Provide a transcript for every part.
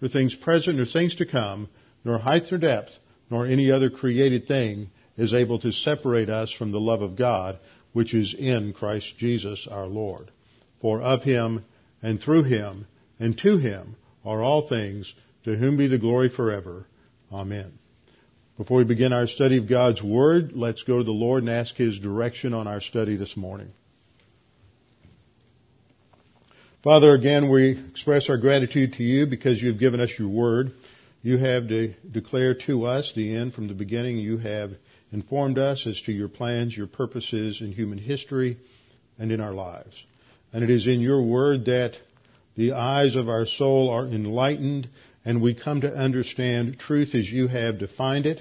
nor things present, nor things to come, nor height nor depth, nor any other created thing is able to separate us from the love of God, which is in Christ Jesus our Lord. For of him, and through him, and to him are all things, to whom be the glory forever. Amen. Before we begin our study of God's Word, let's go to the Lord and ask His direction on our study this morning. Father, again, we express our gratitude to you because you've given us your word. You have de- declared to us the end from the beginning. You have informed us as to your plans, your purposes in human history and in our lives. And it is in your word that the eyes of our soul are enlightened and we come to understand truth as you have defined it,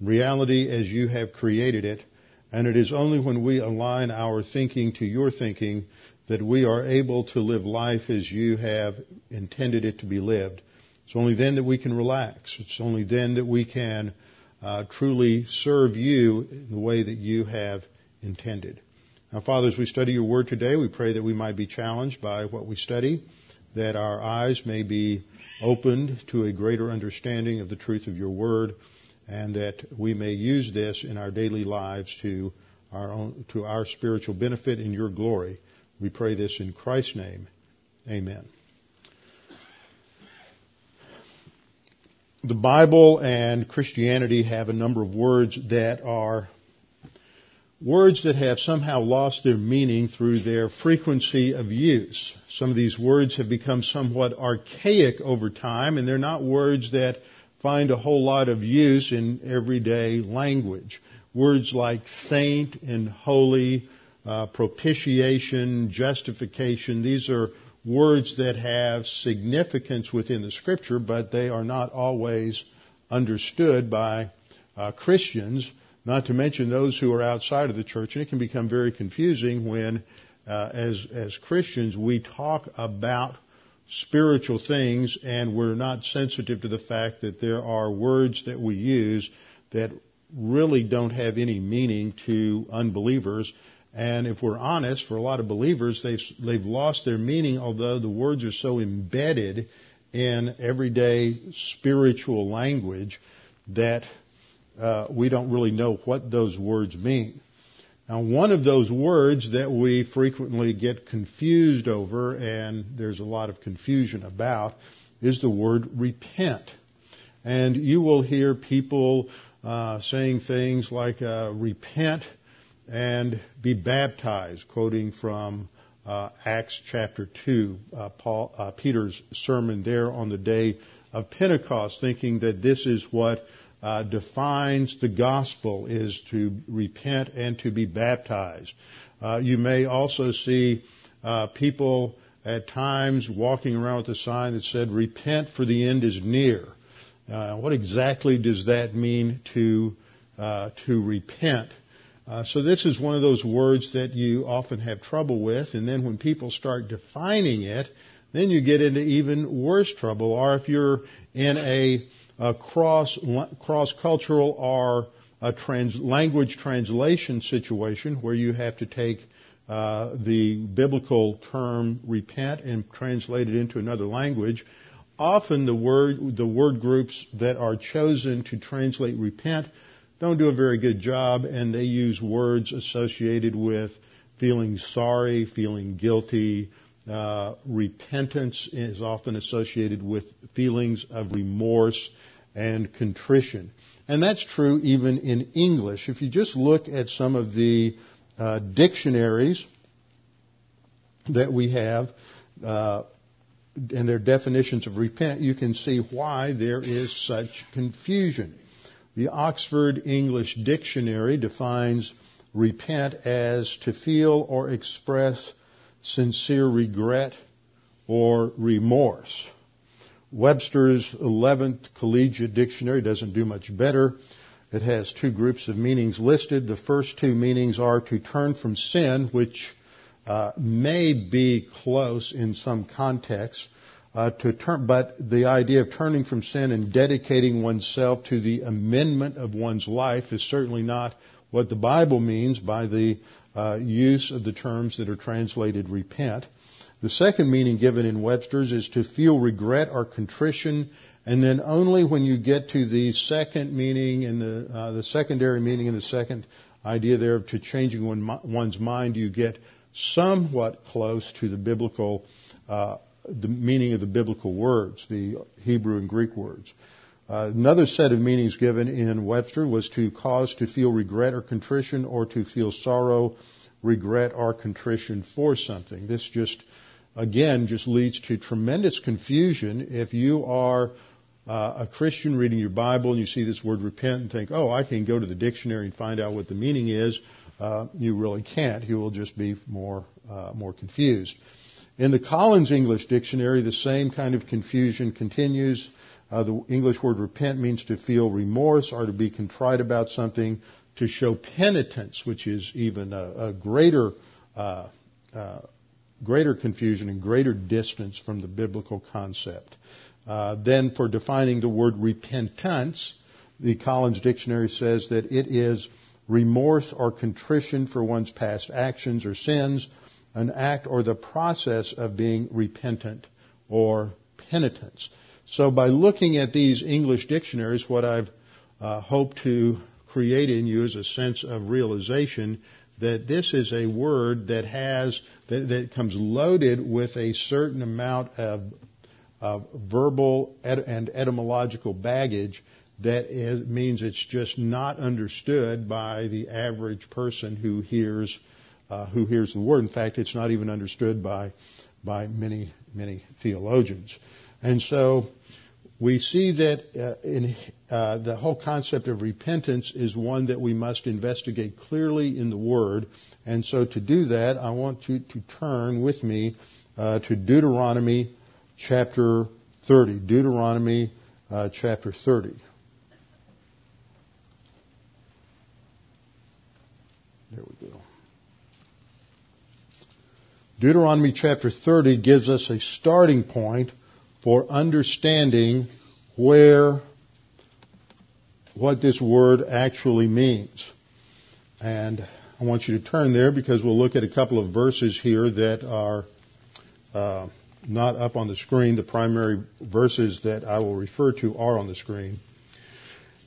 reality as you have created it. And it is only when we align our thinking to your thinking that we are able to live life as you have intended it to be lived. It's only then that we can relax. It's only then that we can uh, truly serve you in the way that you have intended. Now, Father, as we study your word today, we pray that we might be challenged by what we study, that our eyes may be opened to a greater understanding of the truth of your word, and that we may use this in our daily lives to our own, to our spiritual benefit in your glory. We pray this in Christ's name. Amen. The Bible and Christianity have a number of words that are words that have somehow lost their meaning through their frequency of use. Some of these words have become somewhat archaic over time and they're not words that find a whole lot of use in everyday language. Words like saint and holy uh, propitiation, justification. These are words that have significance within the scripture, but they are not always understood by uh, Christians, not to mention those who are outside of the church. And it can become very confusing when, uh, as, as Christians, we talk about spiritual things and we're not sensitive to the fact that there are words that we use that really don't have any meaning to unbelievers and if we're honest, for a lot of believers, they've, they've lost their meaning, although the words are so embedded in everyday spiritual language that uh, we don't really know what those words mean. Now, one of those words that we frequently get confused over, and there's a lot of confusion about, is the word repent. And you will hear people uh, saying things like, uh, repent and be baptized, quoting from uh, Acts chapter 2, uh, Paul, uh, Peter's sermon there on the day of Pentecost, thinking that this is what uh, defines the gospel is to repent and to be baptized. Uh, you may also see uh, people at times walking around with a sign that said, repent for the end is near. what exactly does that mean to, to repent? Uh, so this is one of those words that you often have trouble with, and then when people start defining it, then you get into even worse trouble. Or if you're in a, a cross cross cultural or a trans, language translation situation where you have to take uh, the biblical term repent and translate it into another language. Often the word the word groups that are chosen to translate repent don't do a very good job and they use words associated with feeling sorry, feeling guilty. Uh, repentance is often associated with feelings of remorse and contrition. And that's true even in English. If you just look at some of the uh, dictionaries that we have uh, and their definitions of repent, you can see why there is such confusion. The Oxford English Dictionary defines repent as to feel or express sincere regret or remorse. Webster's 11th Collegiate Dictionary doesn't do much better. It has two groups of meanings listed. The first two meanings are to turn from sin, which uh, may be close in some contexts, uh, to turn, but the idea of turning from sin and dedicating oneself to the amendment of one's life is certainly not what the Bible means by the uh, use of the terms that are translated repent. The second meaning given in Webster's is to feel regret or contrition, and then only when you get to the second meaning and the, uh, the secondary meaning and the second idea there of to changing one, one's mind, you get somewhat close to the biblical, uh, the meaning of the biblical words, the Hebrew and Greek words. Uh, another set of meanings given in Webster was to cause to feel regret or contrition or to feel sorrow, regret, or contrition for something. This just again, just leads to tremendous confusion if you are uh, a Christian reading your Bible and you see this word repent and think, oh, I can go to the dictionary and find out what the meaning is. Uh, you really can't. You will just be more uh, more confused. In the Collins English Dictionary, the same kind of confusion continues. Uh, the English word repent means to feel remorse or to be contrite about something, to show penitence, which is even a, a greater uh, uh, greater confusion and greater distance from the biblical concept. Uh, then for defining the word repentance, the Collins Dictionary says that it is remorse or contrition for one's past actions or sins, an act or the process of being repentant or penitence. So by looking at these English dictionaries, what I've uh, hoped to create in you is a sense of realization that this is a word that has that, that comes loaded with a certain amount of, of verbal et- and etymological baggage that is, means it's just not understood by the average person who hears uh, who hears the word. In fact, it's not even understood by by many many theologians. And so we see that uh, in, uh, the whole concept of repentance is one that we must investigate clearly in the Word. And so to do that, I want you to turn with me uh, to Deuteronomy chapter 30. Deuteronomy uh, chapter 30. There we go. Deuteronomy chapter 30 gives us a starting point for understanding where what this word actually means. And I want you to turn there because we'll look at a couple of verses here that are uh, not up on the screen. The primary verses that I will refer to are on the screen.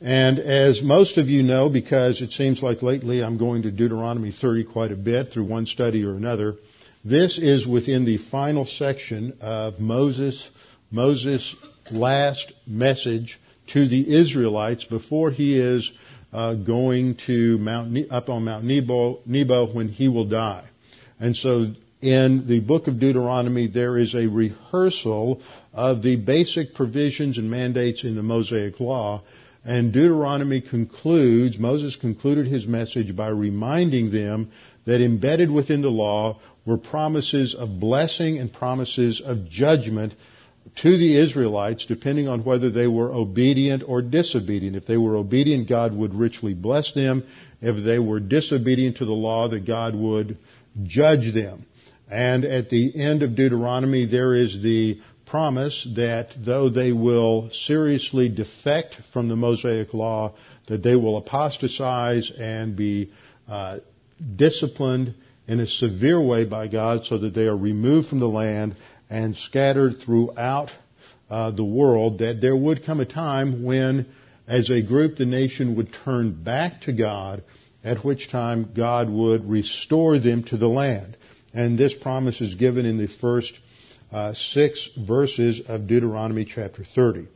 And as most of you know, because it seems like lately I'm going to Deuteronomy 30 quite a bit through one study or another, this is within the final section of Moses Moses' last message to the Israelites before he is uh, going to Mount up on Mount Nebo, Nebo when he will die. And so in the book of Deuteronomy there is a rehearsal of the basic provisions and mandates in the Mosaic law and Deuteronomy concludes, Moses concluded his message by reminding them that embedded within the law were promises of blessing and promises of judgment to the Israelites depending on whether they were obedient or disobedient. If they were obedient, God would richly bless them. If they were disobedient to the law, that God would judge them. And at the end of Deuteronomy, there is the promise that though they will seriously defect from the Mosaic law, that they will apostatize and be uh, disciplined in a severe way by God so that they are removed from the land and scattered throughout uh, the world, that there would come a time when, as a group, the nation would turn back to God, at which time God would restore them to the land. And this promise is given in the first uh, six verses of Deuteronomy chapter 30.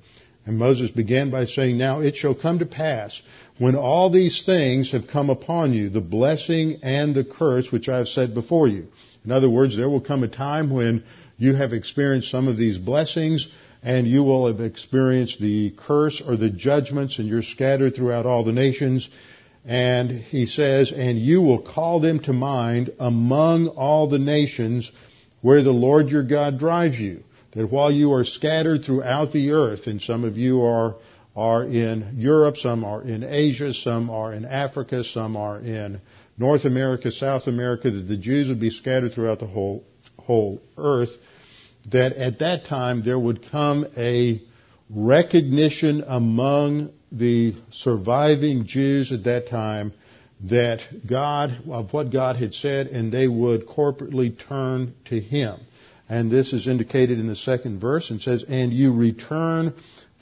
And Moses began by saying, Now it shall come to pass, when all these things have come upon you, the blessing and the curse which I have set before you. In other words, there will come a time when you have experienced some of these blessings and you will have experienced the curse or the judgments and you're scattered throughout all the nations. And he says, and you will call them to mind among all the nations where the Lord your God drives you. That while you are scattered throughout the earth, and some of you are, are in Europe, some are in Asia, some are in Africa, some are in North America, South America, that the Jews would be scattered throughout the whole, whole earth, that at that time there would come a recognition among the surviving Jews at that time that God, of what God had said, and they would corporately turn to Him. And this is indicated in the second verse and says, and you return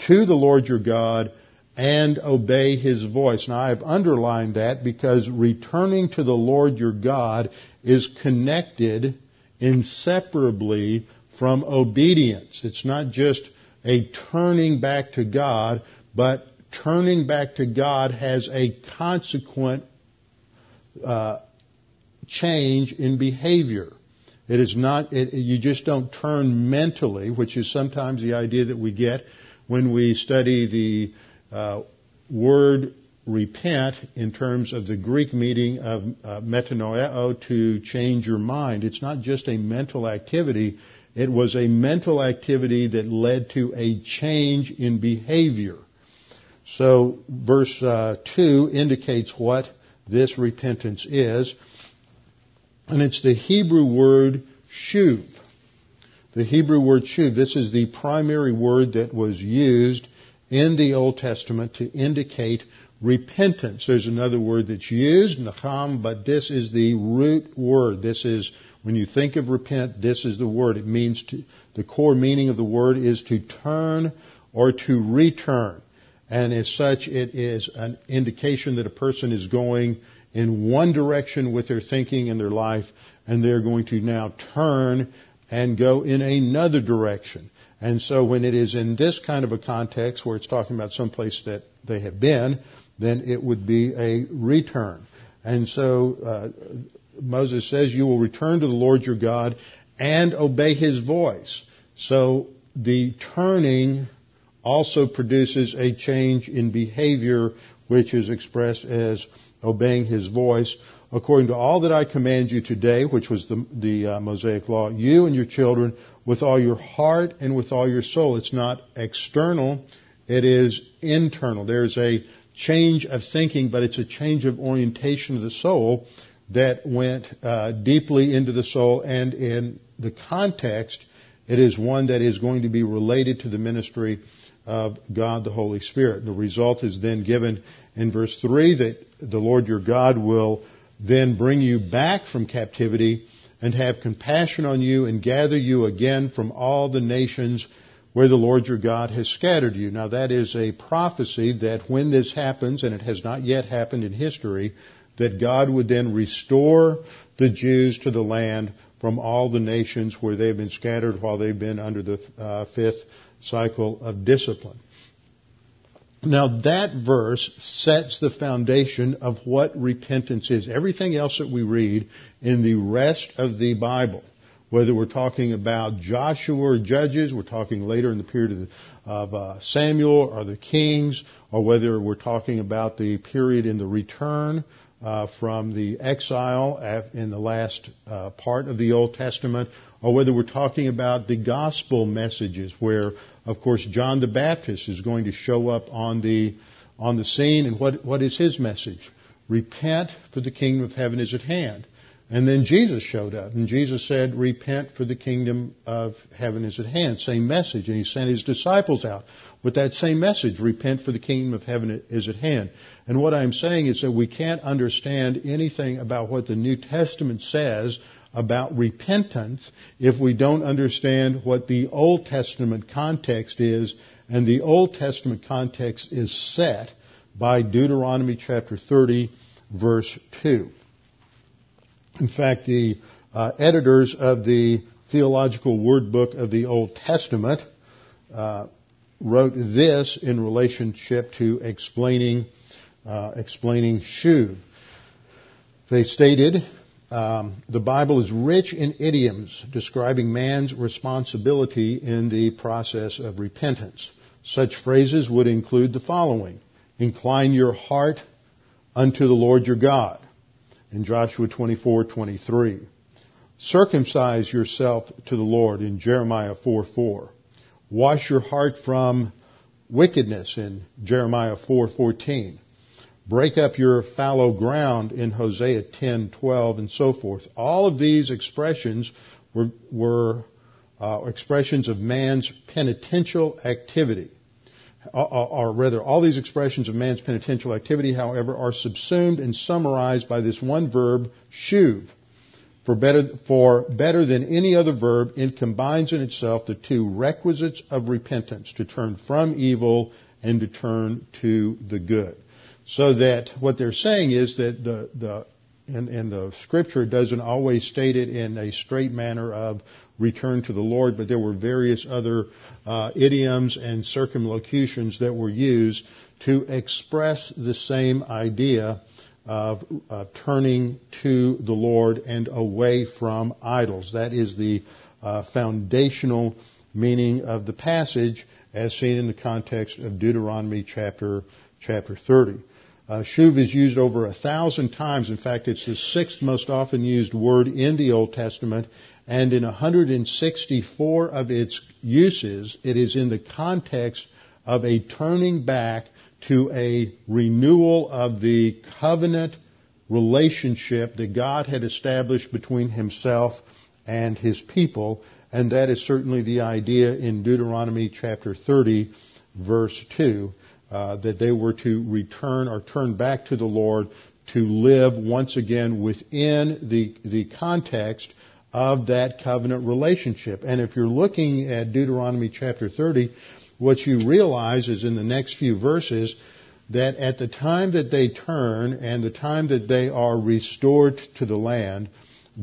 to the Lord your God and obey His voice. Now I have underlined that because returning to the Lord your God is connected inseparably from obedience. It's not just a turning back to God, but turning back to God has a consequent uh, change in behavior. It is not, it, you just don't turn mentally, which is sometimes the idea that we get when we study the uh, word repent in terms of the Greek meaning of uh, metanoeo to change your mind. It's not just a mental activity. It was a mental activity that led to a change in behavior. So verse uh, 2 indicates what this repentance is. And it's the Hebrew word shuv. The Hebrew word shuv. This is the primary word that was used in the Old Testament to indicate repentance. There's another word that's used, nacham, but this is the root word. This is, when you think of repent, this is the word. It means to, the core meaning of the word is to turn or to return. And as such, it is an indication that a person is going in one direction with their thinking and their life, and they're going to now turn and go in another direction. And so when it is in this kind of a context where it's talking about some place that they have been, then it would be a return. And so uh, Moses says, "You will return to the Lord your God and obey His voice." So the turning also produces a change in behavior, which is expressed as obeying his voice. According to all that I command you today, which was the, the uh, Mosaic law, you and your children, with all your heart and with all your soul. It's not external, it is internal. There's a change of thinking, but it's a change of orientation of the soul that went uh, deeply into the soul, and in the context, it is one that is going to be related to the ministry of God the Holy Spirit. The result is then given in verse 3 that the Lord your God will then bring you back from captivity and have compassion on you and gather you again from all the nations where the Lord your God has scattered you. Now that is a prophecy that when this happens, and it has not yet happened in history, that God would then restore the Jews to the land from all the nations where they've been scattered while they've been under the uh, fifth cycle of discipline. Now that verse sets the foundation of what repentance is. Everything else that we read in the rest of the Bible, whether we're talking about Joshua or Judges, we're talking later in the period of, uh, Samuel or the Kings, or whether we're talking about the period in the return uh, from the exile in the last uh, part of the Old Testament, or whether we're talking about the gospel messages where of course, John the Baptist is going to show up on the, on the scene, and what, what is his message? Repent, for the kingdom of heaven is at hand. And then Jesus showed up, and Jesus said, Repent, for the kingdom of heaven is at hand. Same message, and he sent his disciples out with that same message, Repent, for the kingdom of heaven is at hand. And what I'm saying is that we can't understand anything about what the New Testament says about repentance if we don't understand what the Old Testament context is, and the Old Testament context is set by Deuteronomy chapter 30 verse 2. In fact, the uh, editors of the Theological Word Book of the Old Testament uh, wrote this in relationship to explaining uh, explaining Shuv. They stated um, the Bible is rich in idioms describing man's responsibility in the process of repentance. Such phrases would include the following: "Incline your heart unto the Lord your God," in Joshua 24:23. Circumcise yourself to the Lord in Jeremiah 4:4. Wash your heart from wickedness in Jeremiah 4:14. Break up your fallow ground in Hosea 10:12 and so forth. All of these expressions were, were uh, expressions of man's penitential activity. Or rather, all these expressions of man's penitential activity, however, are subsumed and summarized by this one verb, shuv, for better, for better than any other verb, it combines in itself the two requisites of repentance, to turn from evil and to turn to the good. So that what they're saying is that the, the and, and the scripture doesn't always state it in a straight manner of return to the Lord, but there were various other uh, idioms and circumlocutions that were used to express the same idea of uh, turning to the Lord and away from idols. That is the uh, foundational meaning of the passage as seen in the context of Deuteronomy chapter chapter 30. Uh, shuv is used over a thousand times. In fact, it's the sixth most often used word in the Old Testament, and in 164 of its uses, it is in the context of a turning back to a renewal of the covenant relationship that God had established between himself and his people, and that is certainly the idea in Deuteronomy chapter 30 verse 2, uh, that they were to return or turn back to the Lord to live once again within the, the context of that covenant relationship. And if you're looking at Deuteronomy chapter 30, what you realize is in the next few verses that at the time that they turn and the time that they are restored to the land,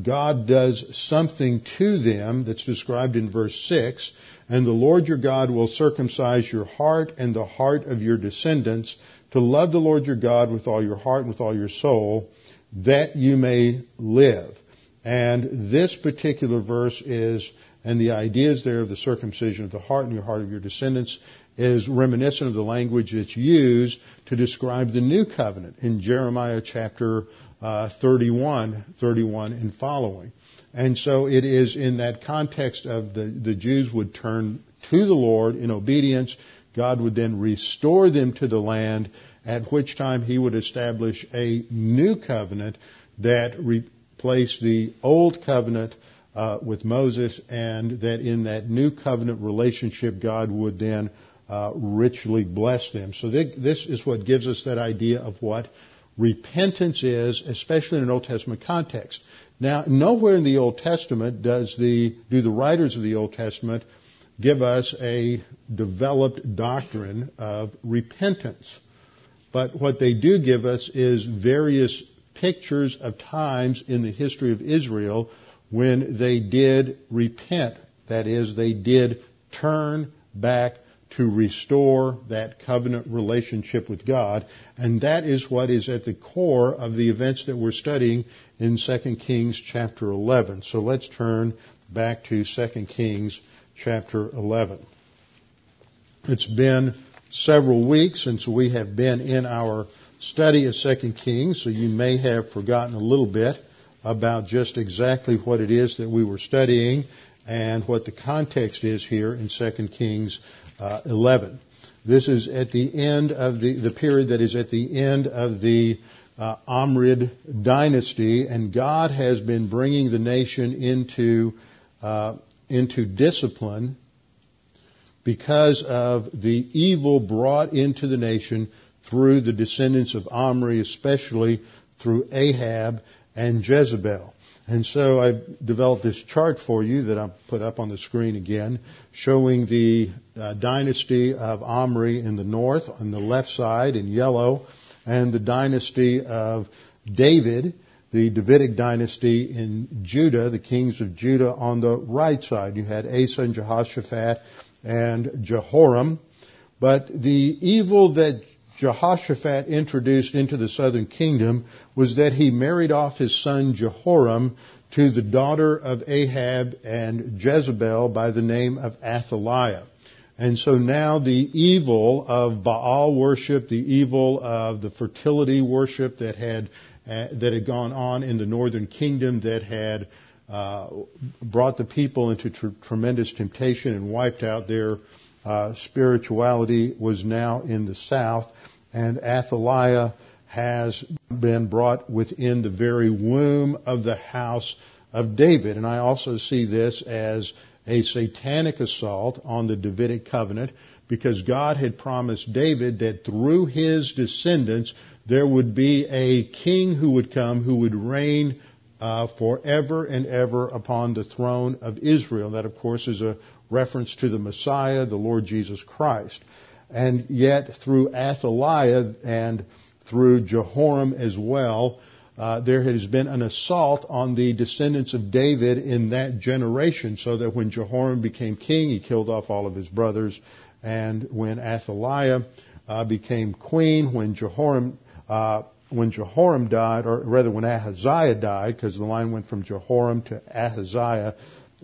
God does something to them that's described in verse 6, and the Lord your God will circumcise your heart and the heart of your descendants to love the Lord your God with all your heart and with all your soul, that you may live. And this particular verse is and the ideas there of the circumcision of the heart and your heart of your descendants is reminiscent of the language that's used to describe the new covenant in Jeremiah chapter uh, 31, 31 and following. And so it is in that context of the, the Jews would turn to the Lord in obedience. God would then restore them to the land, at which time he would establish a new covenant that replaced the old covenant uh, with Moses, and that in that new covenant relationship, God would then uh, richly bless them. So this is what gives us that idea of what repentance is, especially in an Old Testament context. Now, nowhere in the Old Testament does the do the writers of the Old Testament give us a developed doctrine of repentance. But what they do give us is various pictures of times in the history of Israel when they did repent. That is, they did turn back to restore that covenant relationship with God. And that is what is at the core of the events that we're studying in 2 Kings chapter 11. So let's turn back to 2 Kings chapter 11. It's been several weeks since we have been in our study of 2 Kings, so you may have forgotten a little bit about just exactly what it is that we were studying and what the context is here in 2 Kings uh, 11. This is at the end of the, the period that is at the end of the uh, Omrid dynasty, and God has been bringing the nation into uh, into discipline because of the evil brought into the nation through the descendants of Omri, especially through Ahab and Jezebel. And so I've developed this chart for you that I'll put up on the screen again, showing the uh, dynasty of Omri in the north on the left side in yellow, and the dynasty of David, the Davidic dynasty in Judah, the kings of Judah on the right side. You had Asa and Jehoshaphat and Jehoram. But the evil that Jehoshaphat introduced into the southern kingdom was that he married off his son Jehoram to the daughter of Ahab and Jezebel by the name of Athaliah. And so now the evil of Baal worship, the evil of the fertility worship that had uh, that had gone on in the northern kingdom that had uh, brought the people into tr- tremendous temptation and wiped out their uh, spirituality was now in the south, and Athaliah has been brought within the very womb of the house of David. And I also see this as a satanic assault on the Davidic covenant because God had promised David that through his descendants there would be a king who would come who would reign uh, forever and ever upon the throne of Israel. That, of course, is a reference to the Messiah, the Lord Jesus Christ. And yet, through Athaliah and through Jehoram as well, uh, there has been an assault on the descendants of David in that generation, so that when Jehoram became king, he killed off all of his brothers, and when Athaliah uh, became queen, when Jehoram uh, when Jehoram died, or rather when Ahaziah died, because the line went from Jehoram to Ahaziah,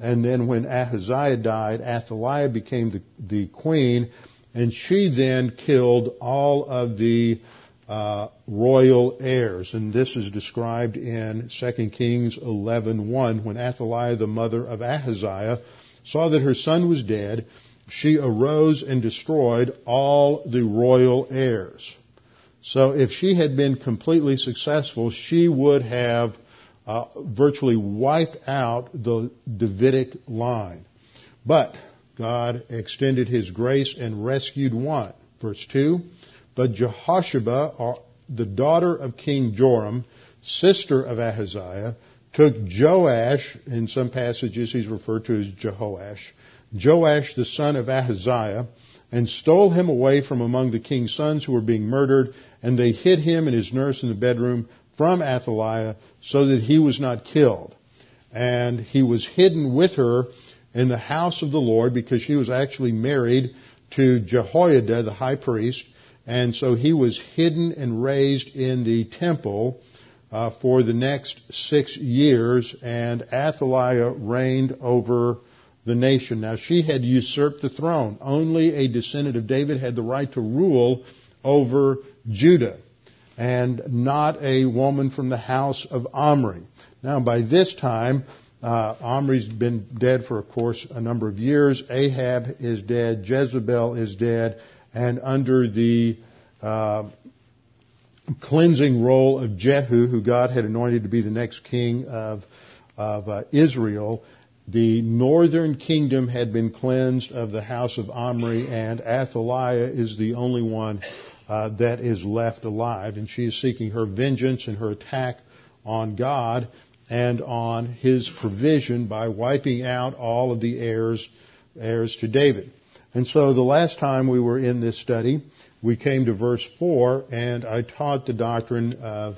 and then when Ahaziah died, Athaliah became the, the queen, and she then killed all of the uh, royal heirs, and this is described in 2 Kings 11:1. When Athaliah, the mother of Ahaziah, saw that her son was dead, she arose and destroyed all the royal heirs. So if she had been completely successful, she would have uh, virtually wiped out the Davidic line. But God extended His grace and rescued one. Verse 2, but Jehosheba, the daughter of King Joram, sister of Ahaziah, took Joash, in some passages he's referred to as Jehoash, Joash the son of Ahaziah, and stole him away from among the king's sons who were being murdered, and they hid him and his nurse in the bedroom from Athaliah so that he was not killed. And he was hidden with her in the house of the Lord because she was actually married to Jehoiada, the high priest, and so he was hidden and raised in the temple uh, for the next six years, and Athaliah reigned over the nation. Now she had usurped the throne. Only a descendant of David had the right to rule over Judah, and not a woman from the house of Omri. Now by this time, uh, Omri's been dead for, of course, a number of years. Ahab is dead. Jezebel is dead and under the uh, cleansing role of Jehu, who God had anointed to be the next king of, of uh, Israel, the northern kingdom had been cleansed of the house of Omri, and Athaliah is the only one uh, that is left alive, and she is seeking her vengeance and her attack on God and on His provision by wiping out all of the heirs heirs to David. And so the last time we were in this study, we came to verse 4, and I taught the doctrine of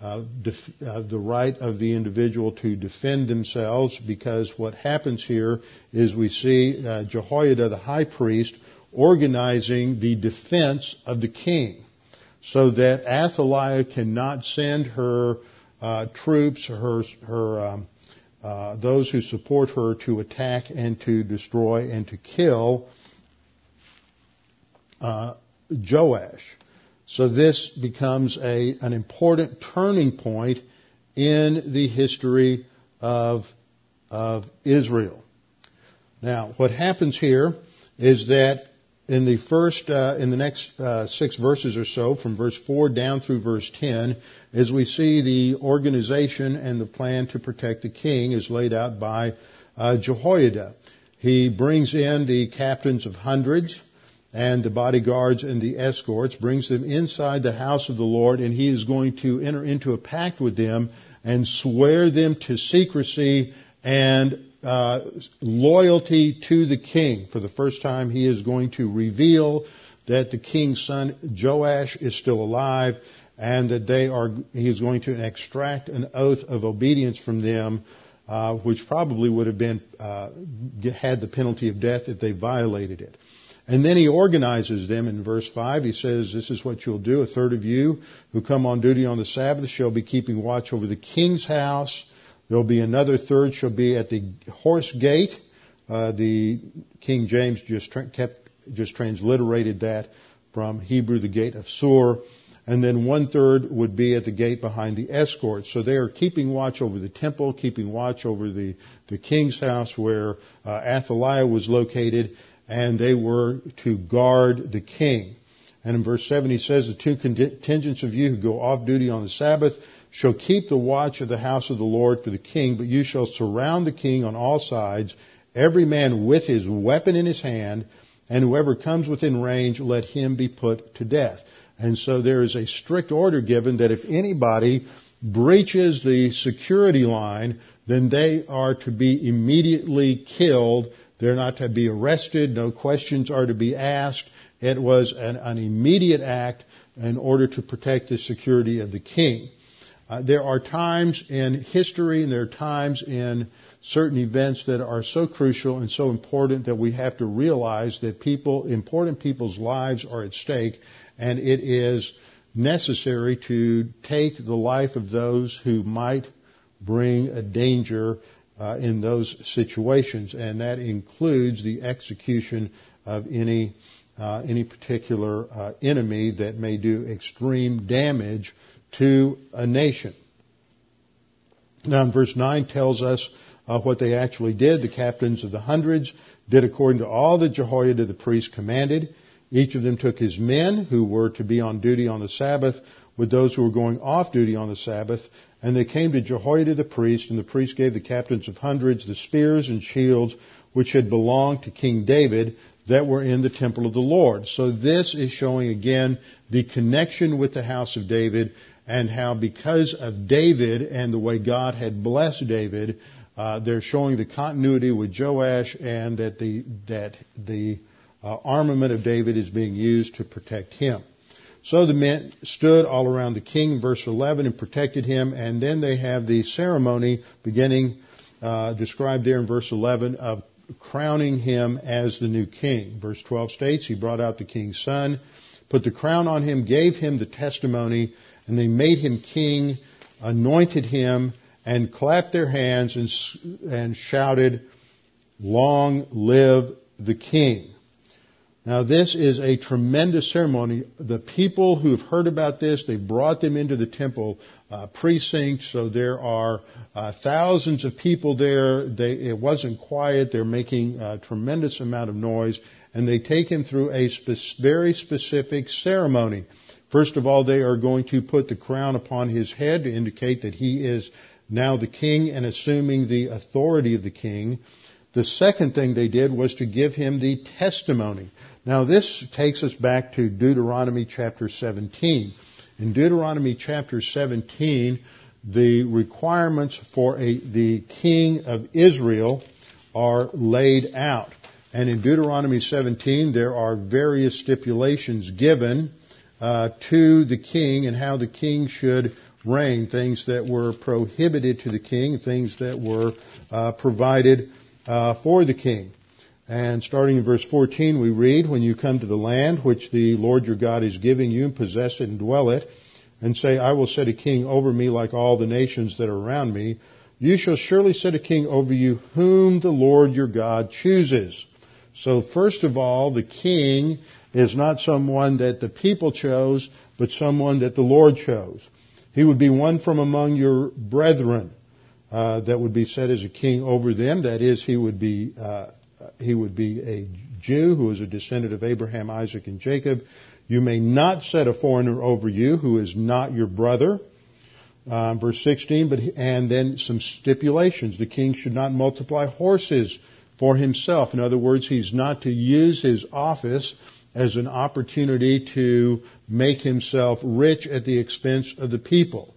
uh, def- uh, the right of the individual to defend themselves because what happens here is we see uh, Jehoiada, the high priest, organizing the defense of the king so that Athaliah cannot send her uh, troops, her, her um, uh, those who support her to attack and to destroy and to kill uh, Joash. So this becomes a, an important turning point in the history of, of Israel. Now, what happens here is that in the first, uh, in the next uh, six verses or so, from verse four down through verse ten, as we see the organization and the plan to protect the king is laid out by uh, Jehoiada. He brings in the captains of hundreds, and the bodyguards and the escorts, brings them inside the house of the Lord, and he is going to enter into a pact with them and swear them to secrecy and uh, loyalty to the king. For the first time, he is going to reveal that the king's son Joash is still alive, and that they are. He is going to extract an oath of obedience from them, uh, which probably would have been uh, had the penalty of death if they violated it. And then he organizes them in verse 5. He says, This is what you'll do. A third of you who come on duty on the Sabbath shall be keeping watch over the king's house. There'll be another third shall be at the horse gate. Uh, the King James just tra- kept just transliterated that from Hebrew, the gate of Sur. And then one third would be at the gate behind the escort. So they are keeping watch over the temple, keeping watch over the, the king's house where uh, Athaliah was located, and they were to guard the king. And in verse 7 he says, the two contingents of you who go off duty on the Sabbath shall keep the watch of the house of the Lord for the king, but you shall surround the king on all sides, every man with his weapon in his hand, and whoever comes within range, let him be put to death. And so there is a strict order given that if anybody breaches the security line, then they are to be immediately killed. They're not to be arrested. No questions are to be asked. It was an, an immediate act in order to protect the security of the king. Uh, there are times in history and there are times in certain events that are so crucial and so important that we have to realize that people, important people's lives are at stake and it is necessary to take the life of those who might bring a danger uh, in those situations, and that includes the execution of any uh, any particular uh, enemy that may do extreme damage to a nation. Now, verse nine tells us uh, what they actually did. The captains of the hundreds did according to all that Jehoiada the priest commanded. Each of them took his men who were to be on duty on the Sabbath with those who were going off duty on the Sabbath, and they came to Jehoiada the priest, and the priest gave the captains of hundreds the spears and shields which had belonged to King David that were in the temple of the Lord. So this is showing again the connection with the house of David and how because of David and the way God had blessed David, uh, they're showing the continuity with Joash and that the that the uh, armament of David is being used to protect him. So the men stood all around the king, verse 11, and protected him. And then they have the ceremony beginning, uh, described there in verse 11, of crowning him as the new king. Verse 12 states, He brought out the king's son, put the crown on him, gave him the testimony, and they made him king, anointed him, and clapped their hands and, and shouted, Long live the king. Now this is a tremendous ceremony. The people who have heard about this, they brought them into the temple uh, precinct, so there are uh, thousands of people there. They, it wasn't quiet. They're making a tremendous amount of noise, and they take him through a spe- very specific ceremony. First of all, they are going to put the crown upon his head to indicate that he is now the king and assuming the authority of the king. The second thing they did was to give him the testimony. Now this takes us back to Deuteronomy chapter 17. In Deuteronomy chapter 17, the requirements for a, the king of Israel are laid out. And in Deuteronomy 17, there are various stipulations given uh, to the king and how the king should reign. Things that were prohibited to the king, things that were uh, provided uh, for the king. And starting in verse 14, we read, When you come to the land which the Lord your God is giving you, possess it and dwell it, and say, I will set a king over me like all the nations that are around me, you shall surely set a king over you whom the Lord your God chooses. So first of all, the king is not someone that the people chose, but someone that the Lord chose. He would be one from among your brethren uh, that would be set as a king over them. That is, he would be uh, he would be a Jew who is a descendant of Abraham, Isaac, and Jacob. You may not set a foreigner over you who is not your brother. Uh, verse 16, but and then some stipulations. The king should not multiply horses for himself. In other words, he's not to use his office as an opportunity to make himself rich at the expense of the people.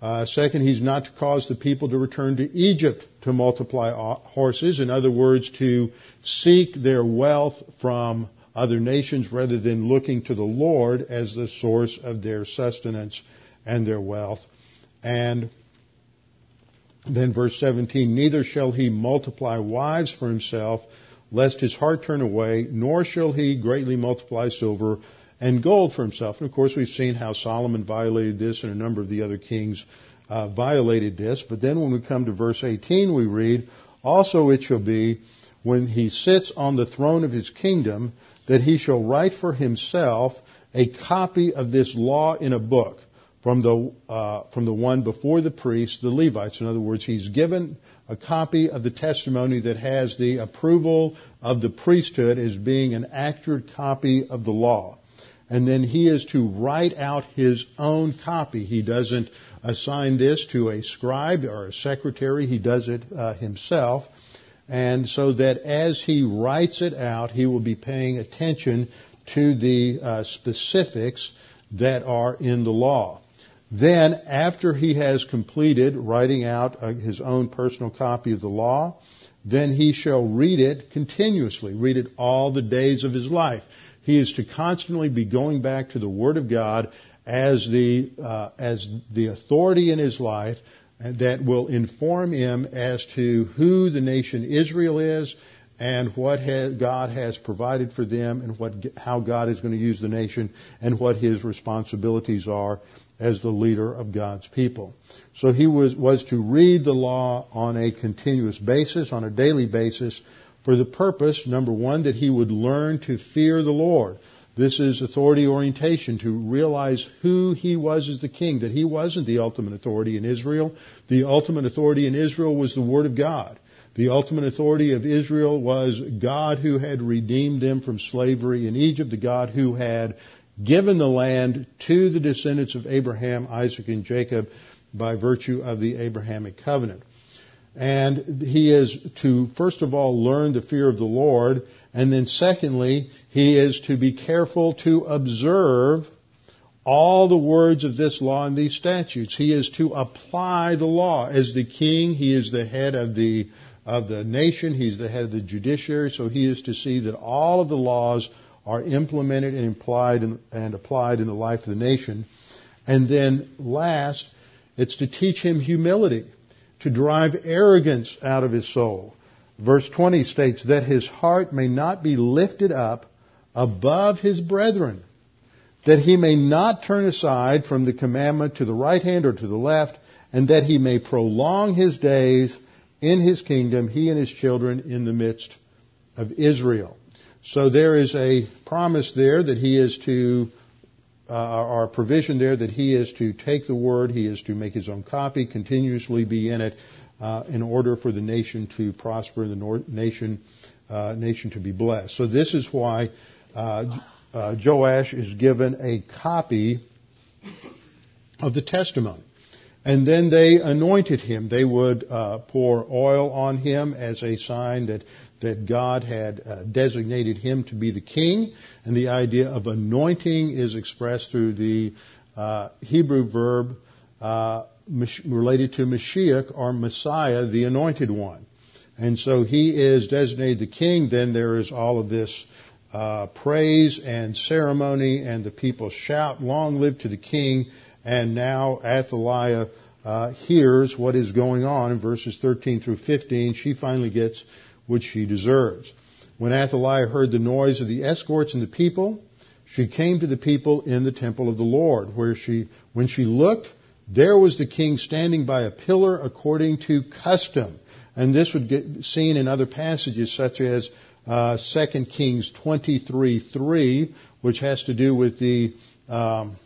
Uh, second, he's not to cause the people to return to Egypt to multiply horses. In other words, to seek their wealth from other nations rather than looking to the Lord as the source of their sustenance and their wealth. And then verse 17, neither shall he multiply wives for himself lest his heart turn away, nor shall he greatly multiply silver and gold for himself. And of course, we've seen how Solomon violated this and a number of the other kings uh, violated this. But then when we come to verse 18, we read, Also it shall be, when he sits on the throne of his kingdom, that he shall write for himself a copy of this law in a book from the, uh, from the one before the priests, the Levites. In other words, he's given a copy of the testimony that has the approval of the priesthood as being an accurate copy of the law. And then he is to write out his own copy. He doesn't assign this to a scribe or a secretary. He does it uh, himself. And so that as he writes it out, he will be paying attention to the uh, specifics that are in the law. Then, after he has completed writing out uh, his own personal copy of the law, then he shall read it continuously, read it all the days of his life. He is to constantly be going back to the Word of God as the, uh, as the authority in his life that will inform him as to who the nation Israel is and what has, God has provided for them and what, how God is going to use the nation and what his responsibilities are as the leader of God's people. So he was, was to read the law on a continuous basis, on a daily basis, for the purpose, number one, that he would learn to fear the Lord. This is authority orientation, to realize who he was as the king, that he wasn't the ultimate authority in Israel. The ultimate authority in Israel was the Word of God. The ultimate authority of Israel was God who had redeemed them from slavery in Egypt, the God who had given the land to the descendants of Abraham, Isaac, and Jacob by virtue of the Abrahamic covenant. And he is to, first of all, learn the fear of the Lord, and then secondly, he is to be careful to observe all the words of this law and these statutes. He is to apply the law. As the king, he is the head of the, of the nation, he's the head of the judiciary, so he is to see that all of the laws are implemented and implied in, and applied in the life of the nation. And then last, it's to teach him humility, to drive arrogance out of his soul. Verse 20 states that his heart may not be lifted up above his brethren, that he may not turn aside from the commandment to the right hand or to the left, and that he may prolong his days in his kingdom, he and his children in the midst of Israel. So there is a promise there that he is to, uh, provision there that he is to take the word, he is to make his own copy, continuously be in it, uh, in order for the nation to prosper, the nation, uh, nation to be blessed. So this is why uh, uh, Joash is given a copy of the testimony. And then they anointed him. They would uh, pour oil on him as a sign that that God had uh, designated him to be the king, and the idea of anointing is expressed through the uh, Hebrew verb uh, related to Mashiach or Messiah, the anointed one. And so he is designated the king. Then there is all of this uh, praise and ceremony, and the people shout, "Long live to the king!" And now Athaliah uh, hears what is going on in verses 13 through 15. She finally gets which she deserves. When Athaliah heard the noise of the escorts and the people, she came to the people in the temple of the Lord, where she, when she looked, there was the king standing by a pillar according to custom. And this would get seen in other passages such as uh, 2 Kings 23:3, which has to do with the um,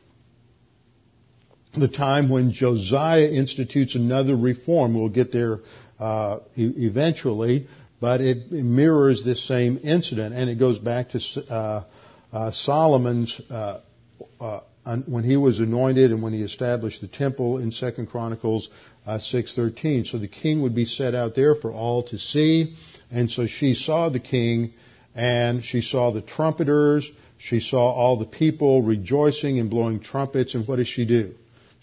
the time when Josiah institutes another reform. We'll get there uh, e- eventually, but it mirrors this same incident, and it goes back to uh, uh, Solomon's uh, uh when he was anointed and when he established the temple in Second Chronicles uh, six thirteen. So the king would be set out there for all to see, and so she saw the king, and she saw the trumpeters. She saw all the people rejoicing and blowing trumpets, and what does she do?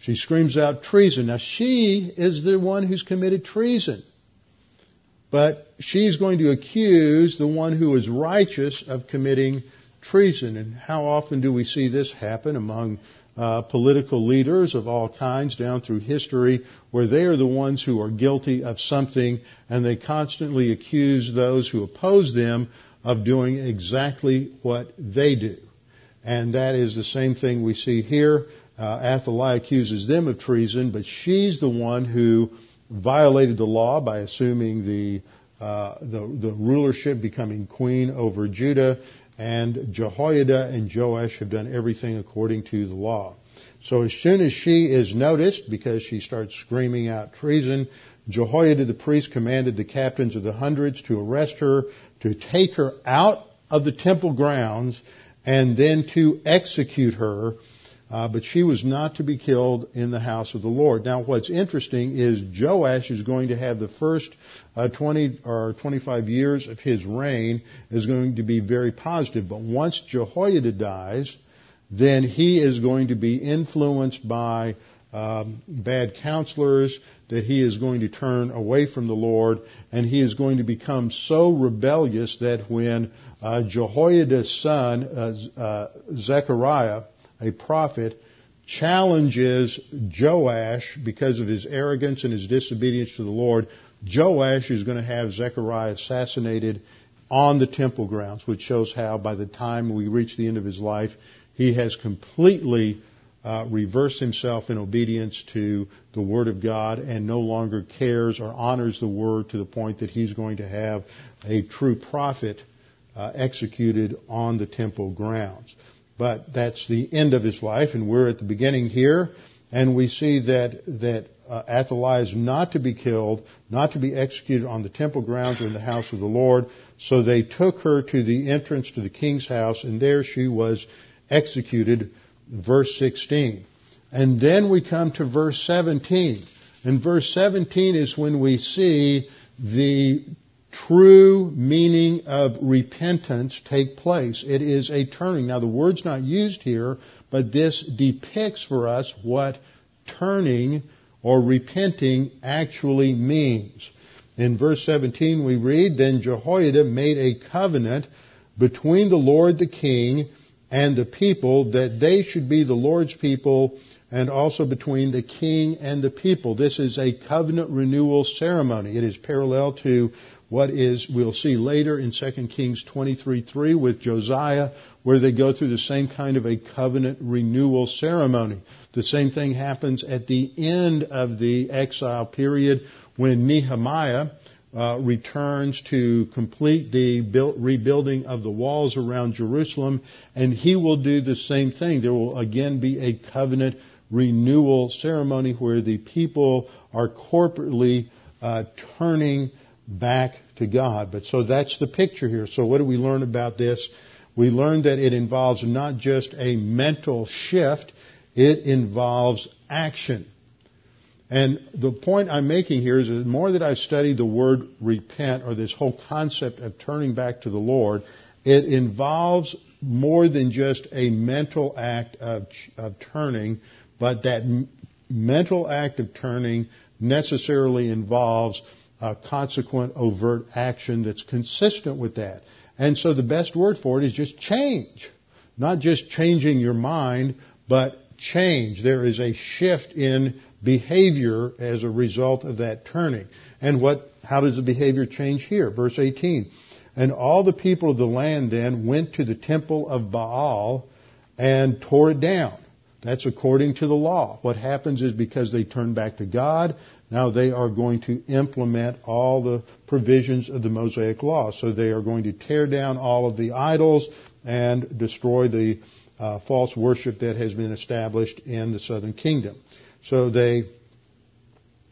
She screams out treason. Now she is the one who's committed treason. But she's going to accuse the one who is righteous of committing treason. And how often do we see this happen among uh, political leaders of all kinds down through history where they are the ones who are guilty of something and they constantly accuse those who oppose them of doing exactly what they do. And that is the same thing we see here. Uh, Athaliah accuses them of treason, but she's the one who violated the law by assuming the, uh, the, the rulership, becoming queen over Judah, and Jehoiada and Joash have done everything according to the law. So as soon as she is noticed, because she starts screaming out treason, Jehoiada the priest commanded the captains of the hundreds to arrest her, to take her out of the temple grounds, and then to execute her uh, but she was not to be killed in the house of the Lord. Now, what's interesting is Joash is going to have the first uh, 20 or 25 years of his reign is going to be very positive. But once Jehoiada dies, then he is going to be influenced by um, bad counselors, that he is going to turn away from the Lord, and he is going to become so rebellious that when uh, Jehoiada's son, uh, uh Zechariah, a prophet, challenges Joash because of his arrogance and his disobedience to the Lord. Joash is going to have Zechariah assassinated on the temple grounds, which shows how by the time we reach the end of his life, he has completely uh, reversed himself in obedience to the Word of God and no longer cares or honors the Word to the point that he's going to have a true prophet uh, executed on the temple grounds. But that's the end of his life, and we're at the beginning here, and we see that that uh, Athaliah is not to be killed, not to be executed on the temple grounds or in the house of the Lord. So they took her to the entrance to the king's house, and there she was executed. Verse 16. And then we come to verse 17. And verse 17 is when we see the true meaning of repentance take place. It is a turning. Now the word's not used here, but this depicts for us what turning or repenting actually means. In verse 17 we read, Then Jehoiada made a covenant between the Lord the king and the people that they should be the Lord's people and also between the king and the people. This is a covenant renewal ceremony. It is parallel to what is, we'll see later in 2 Kings 23:3 with Josiah, where they go through the same kind of a covenant renewal ceremony. The same thing happens at the end of the exile period when Nehemiah uh, returns to complete the build, rebuilding of the walls around Jerusalem, and he will do the same thing. There will again be a covenant renewal ceremony where the people are corporately uh, turning back to God. But so that's the picture here. So what do we learn about this? We learn that it involves not just a mental shift, it involves action. And the point I'm making here is that the more that I study the word repent or this whole concept of turning back to the Lord, it involves more than just a mental act of, of turning, but that m- mental act of turning necessarily involves a consequent overt action that's consistent with that. And so the best word for it is just change. Not just changing your mind, but change. There is a shift in behavior as a result of that turning. And what, how does the behavior change here? Verse 18. And all the people of the land then went to the temple of Baal and tore it down. That's according to the law. What happens is because they turn back to God, now they are going to implement all the provisions of the Mosaic Law. So they are going to tear down all of the idols and destroy the uh, false worship that has been established in the southern kingdom. So they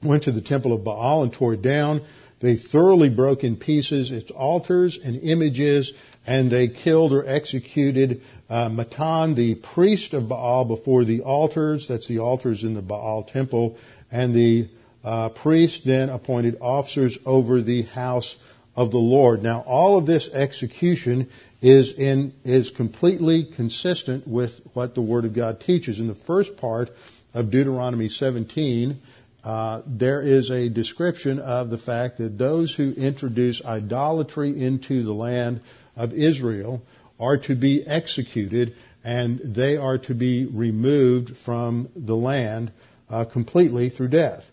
went to the temple of Baal and tore it down. They thoroughly broke in pieces its altars and images, and they killed or executed uh, Mattan, the priest of Baal, before the altars. That's the altars in the Baal temple, and the uh, priest then appointed officers over the house of the Lord. Now, all of this execution is in is completely consistent with what the Word of God teaches. In the first part of Deuteronomy 17, uh, there is a description of the fact that those who introduce idolatry into the land of Israel are to be executed and they are to be removed from the land uh, completely through death.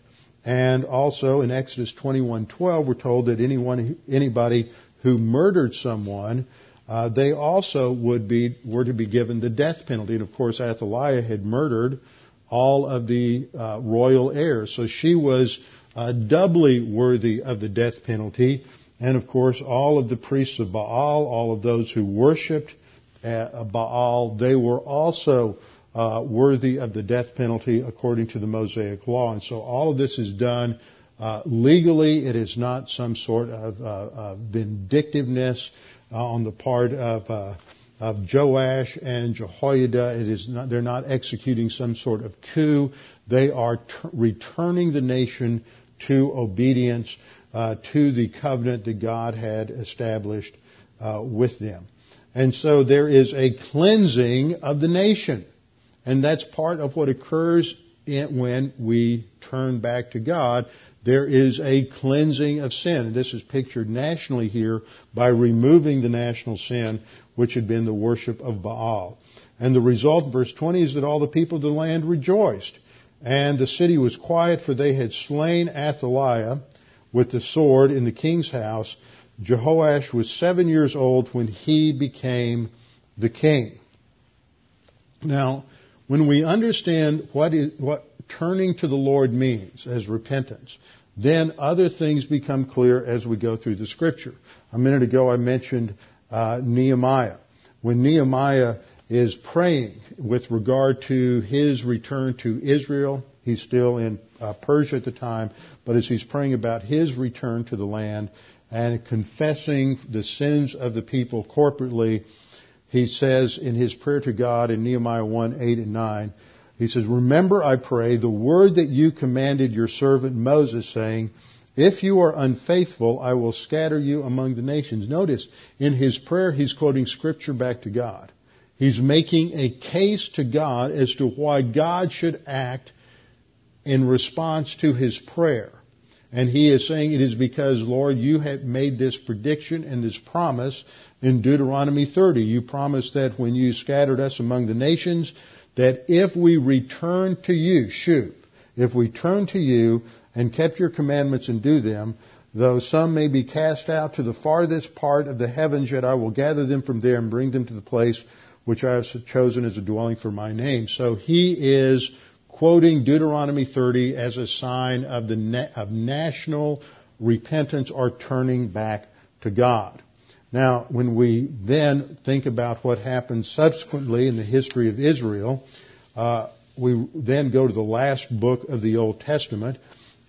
And also in Exodus 21:12, we're told that anyone, anybody who murdered someone, uh, they also would be were to be given the death penalty. And of course, Athaliah had murdered all of the uh, royal heirs, so she was uh, doubly worthy of the death penalty. And of course, all of the priests of Baal, all of those who worshipped uh, Baal, they were also uh, worthy of the death penalty according to the Mosaic law. And so all of this is done uh, legally. It is not some sort of, uh, vindictiveness uh, on the part of uh, of Joash and Jehoiada. It is not, they're not executing some sort of coup. They are t- returning the nation to obedience uh, to the covenant that God had established with them. And so there is a cleansing of the nation. And that's part of what occurs when we turn back to God. There is a cleansing of sin. This is pictured nationally here by removing the national sin, which had been the worship of Baal. And the result, verse 20, is that all the people of the land rejoiced. And the city was quiet, for they had slain Athaliah with the sword in the king's house. Jehoash was seven years old when he became the king. Now, when we understand what, is, what turning to the Lord means as repentance, then other things become clear as we go through the scripture. A minute ago I mentioned uh, Nehemiah. When Nehemiah is praying with regard to his return to Israel, he's still in uh, Persia at the time, but as he's praying about his return to the land and confessing the sins of the people corporately, he says in his prayer to God in Nehemiah 1, 8 and 9, he says, Remember, I pray, the word that you commanded your servant Moses, saying, If you are unfaithful, I will scatter you among the nations. Notice, in his prayer, he's quoting scripture back to God. He's making a case to God as to why God should act in response to his prayer. And he is saying it is because, Lord, you have made this prediction and this promise in Deuteronomy 30. You promised that when you scattered us among the nations, that if we return to you, shoot, if we turn to you and kept your commandments and do them, though some may be cast out to the farthest part of the heavens, yet I will gather them from there and bring them to the place which I have chosen as a dwelling for my name. So he is quoting Deuteronomy 30 as a sign of the na- of national repentance or turning back to God. Now, when we then think about what happened subsequently in the history of Israel, uh, we then go to the last book of the Old Testament,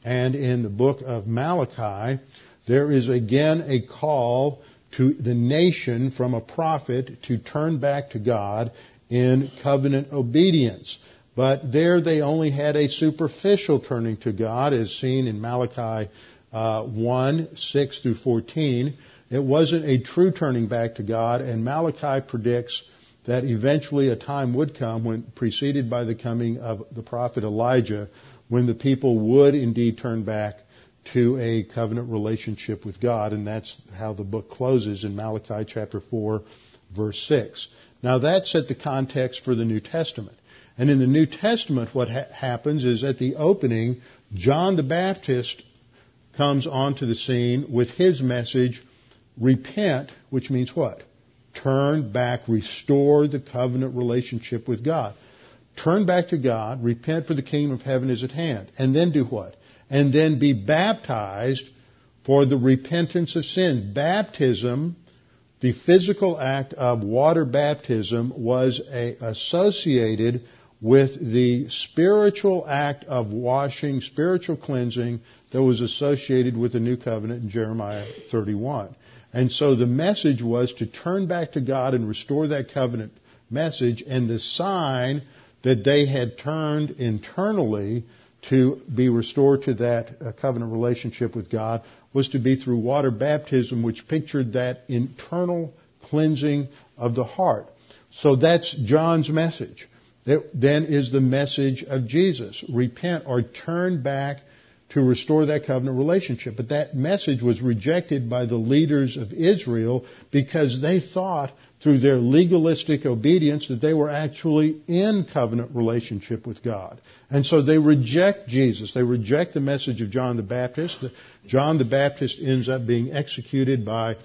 and in the book of Malachi, there is again a call to the nation from a prophet to turn back to God in covenant obedience. But there they only had a superficial turning to God, as seen in Malachi uh, 1, 6 through 14. It wasn't a true turning back to God, and Malachi predicts that eventually a time would come when, preceded by the coming of the prophet Elijah, when the people would indeed turn back to a covenant relationship with God, and that's how the book closes in Malachi chapter 4, verse 6. Now that set the context for the New Testament. And in the New Testament, what ha- happens is at the opening, John the Baptist comes onto the scene with his message, repent, which means what? Turn back, restore the covenant relationship with God. Turn back to God, repent for the kingdom of heaven is at hand. And then do what? And then be baptized for the repentance of sin. Baptism, the physical act of water baptism was a, associated with the spiritual act of washing, spiritual cleansing that was associated with the new covenant in Jeremiah 31. And so the message was to turn back to God and restore that covenant message and the sign that they had turned internally to be restored to that uh, covenant relationship with God was to be through water baptism, which pictured that internal cleansing of the heart. So that's John's message. Then is the message of Jesus. Repent or turn back to restore that covenant relationship. But that message was rejected by the leaders of Israel because they thought through their legalistic obedience that they were actually in covenant relationship with God. And so they reject Jesus. They reject the message of John the Baptist. John the Baptist ends up being executed by,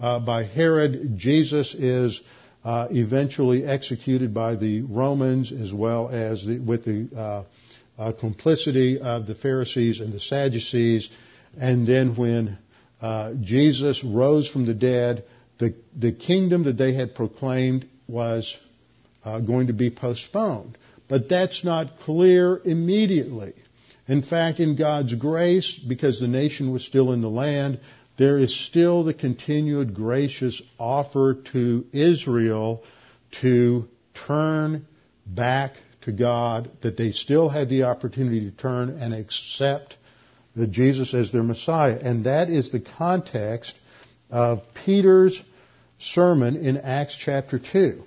uh, by Herod. Jesus is uh, eventually executed by the Romans as well as the, with the uh, uh complicity of the Pharisees and the Sadducees. And then when uh, Jesus rose from the dead, the, the kingdom that they had proclaimed was uh, going to be postponed. But that's not clear immediately. In fact, in God's grace, because the nation was still in the land, there is still the continued gracious offer to Israel to turn back to God, that they still had the opportunity to turn and accept Jesus as their Messiah. And that is the context of Peter's sermon in Acts chapter 2.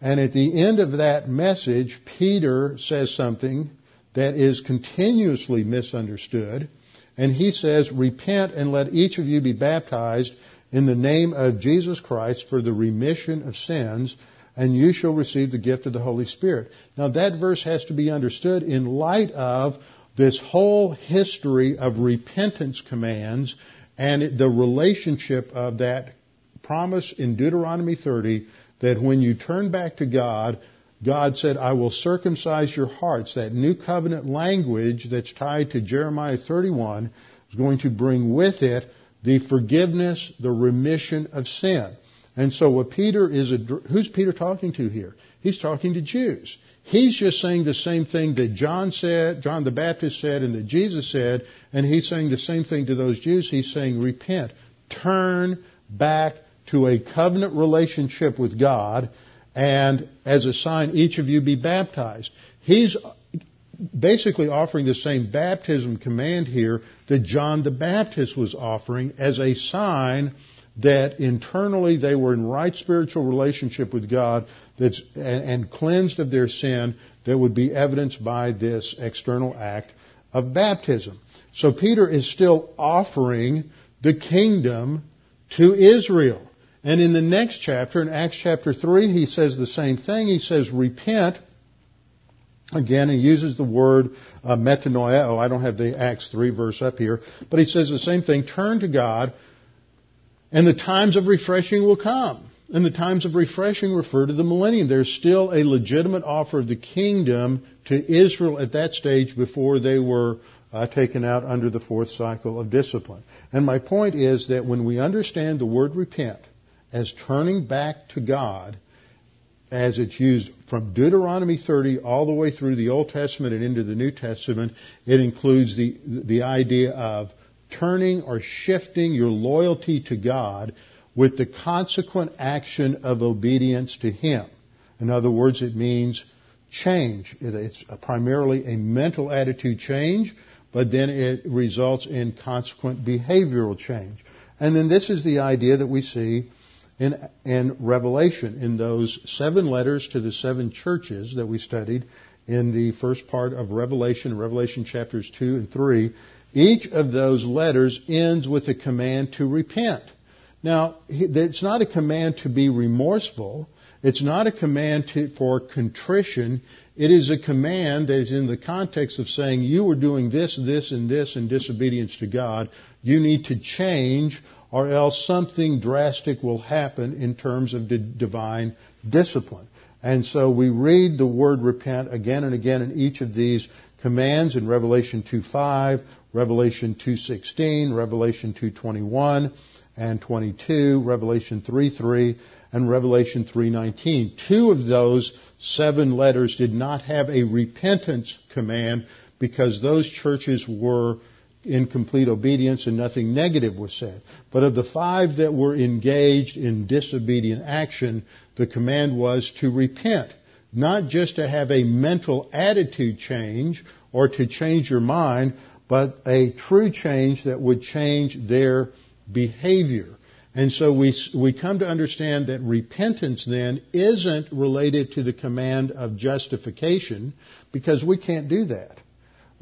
And at the end of that message, Peter says something that is continuously misunderstood. And he says, Repent and let each of you be baptized in the name of Jesus Christ for the remission of sins, and you shall receive the gift of the Holy Spirit. Now that verse has to be understood in light of this whole history of repentance commands and the relationship of that promise in Deuteronomy 30 that when you turn back to God, God said, I will circumcise your hearts. That new covenant language that's tied to Jeremiah 31 is going to bring with it the forgiveness, the remission of sin. And so what Peter is, who's Peter talking to here? He's talking to Jews. He's just saying the same thing that John said, John the Baptist said, and that Jesus said, and he's saying the same thing to those Jews. He's saying, repent. Turn back to a covenant relationship with God, and as a sign, each of you be baptized. He's basically offering the same baptism command here that John the Baptist was offering as a sign that internally they were in right spiritual relationship with God and, and cleansed of their sin that would be evidenced by this external act of baptism. So Peter is still offering the kingdom to Israel. And in the next chapter, in Acts chapter 3, he says the same thing. He says, repent. Again, he uses the word uh, metanoia. Oh, I don't have the Acts 3 verse up here. But he says the same thing. Turn to God and the times of refreshing will come. And the times of refreshing refer to the millennium. There's still a legitimate offer of the kingdom to Israel at that stage before they were uh, taken out under the fourth cycle of discipline. And my point is that when we understand the word repent as turning back to God, as it's used from Deuteronomy 30 all the way through the Old Testament and into the New Testament, it includes the, the idea of turning or shifting your loyalty to God with the consequent action of obedience to Him. In other words, it means change. It's primarily a mental attitude change, but then it results in consequent behavioral change. And then this is the idea that we see in, in Revelation, in those seven letters to the seven churches that we studied in the first part of Revelation, Revelation chapters 2 and 3. Each of those letters ends with a command to repent. Now, it's not a command to be remorseful. It's not a command to, for contrition. It is a command that is in the context of saying you were doing this, this, and this in disobedience to God. You need to change or else something drastic will happen in terms of divine discipline. And so we read the word repent again and again in each of these commands in Revelation 2.5, Revelation 2.16, Revelation 2.21 and 22, Revelation 3.3, and Revelation 3.19. Two of those seven letters did not have a repentance command because those churches were in complete obedience and nothing negative was said. But of the five that were engaged in disobedient action, the command was to repent. Not just to have a mental attitude change or to change your mind, but a true change that would change their behavior. And so we, we come to understand that repentance then isn't related to the command of justification because we can't do that.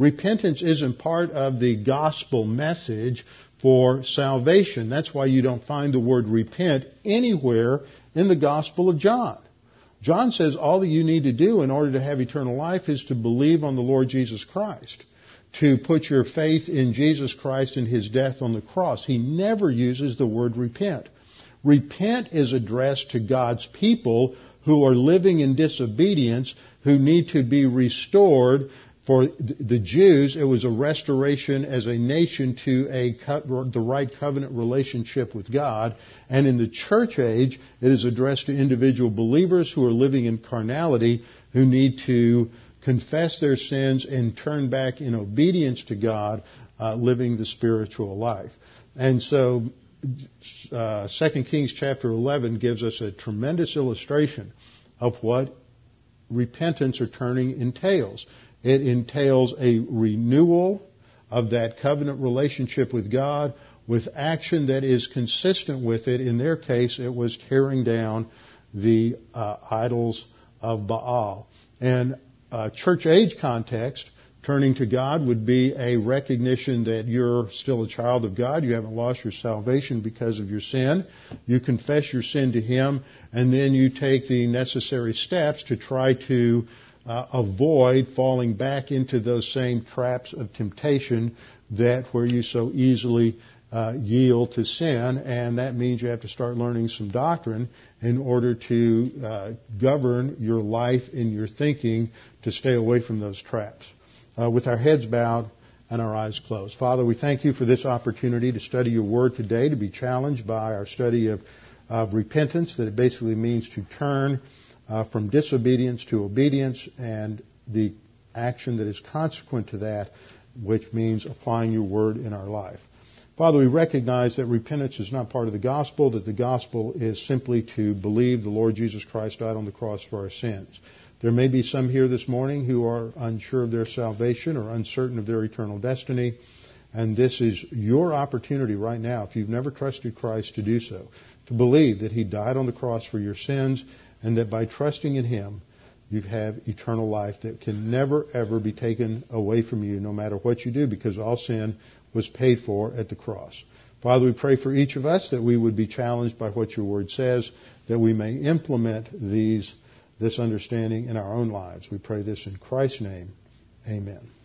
Repentance isn't part of the gospel message for salvation. That's why you don't find the word repent anywhere in the Gospel of John. John says all that you need to do in order to have eternal life is to believe on the Lord Jesus Christ, to put your faith in Jesus Christ and His death on the cross. He never uses the word repent. Repent is addressed to God's people who are living in disobedience, who need to be restored for the Jews, it was a restoration as a nation to a the right covenant relationship with God. And in the church age, it is addressed to individual believers who are living in carnality, who need to confess their sins and turn back in obedience to God, uh, living the spiritual life. And so, uh, 2 Kings chapter 11 gives us a tremendous illustration of what repentance or turning entails. It entails a renewal of that covenant relationship with God with action that is consistent with it. In their case, it was tearing down the uh, idols of Baal. And uh, church age context, turning to God would be a recognition that you're still a child of God. You haven't lost your salvation because of your sin. You confess your sin to Him, and then you take the necessary steps to try to uh, avoid falling back into those same traps of temptation that where you so easily uh, yield to sin, and that means you have to start learning some doctrine in order to uh, govern your life and your thinking to stay away from those traps. Uh, with our heads bowed and our eyes closed. Father, we thank you for this opportunity to study your word today, to be challenged by our study of, of repentance, that it basically means to turn uh, from disobedience to obedience and the action that is consequent to that, which means applying your word in our life. Father, we recognize that repentance is not part of the gospel, that the gospel is simply to believe the Lord Jesus Christ died on the cross for our sins. There may be some here this morning who are unsure of their salvation or uncertain of their eternal destiny. And this is your opportunity right now, if you've never trusted Christ, to do so. To believe that He died on the cross for your sins and that by trusting in Him, you have eternal life that can never ever be taken away from you no matter what you do because all sin was paid for at the cross. Father, we pray for each of us that we would be challenged by what your word says, that we may implement these, this understanding in our own lives. We pray this in Christ's name. Amen.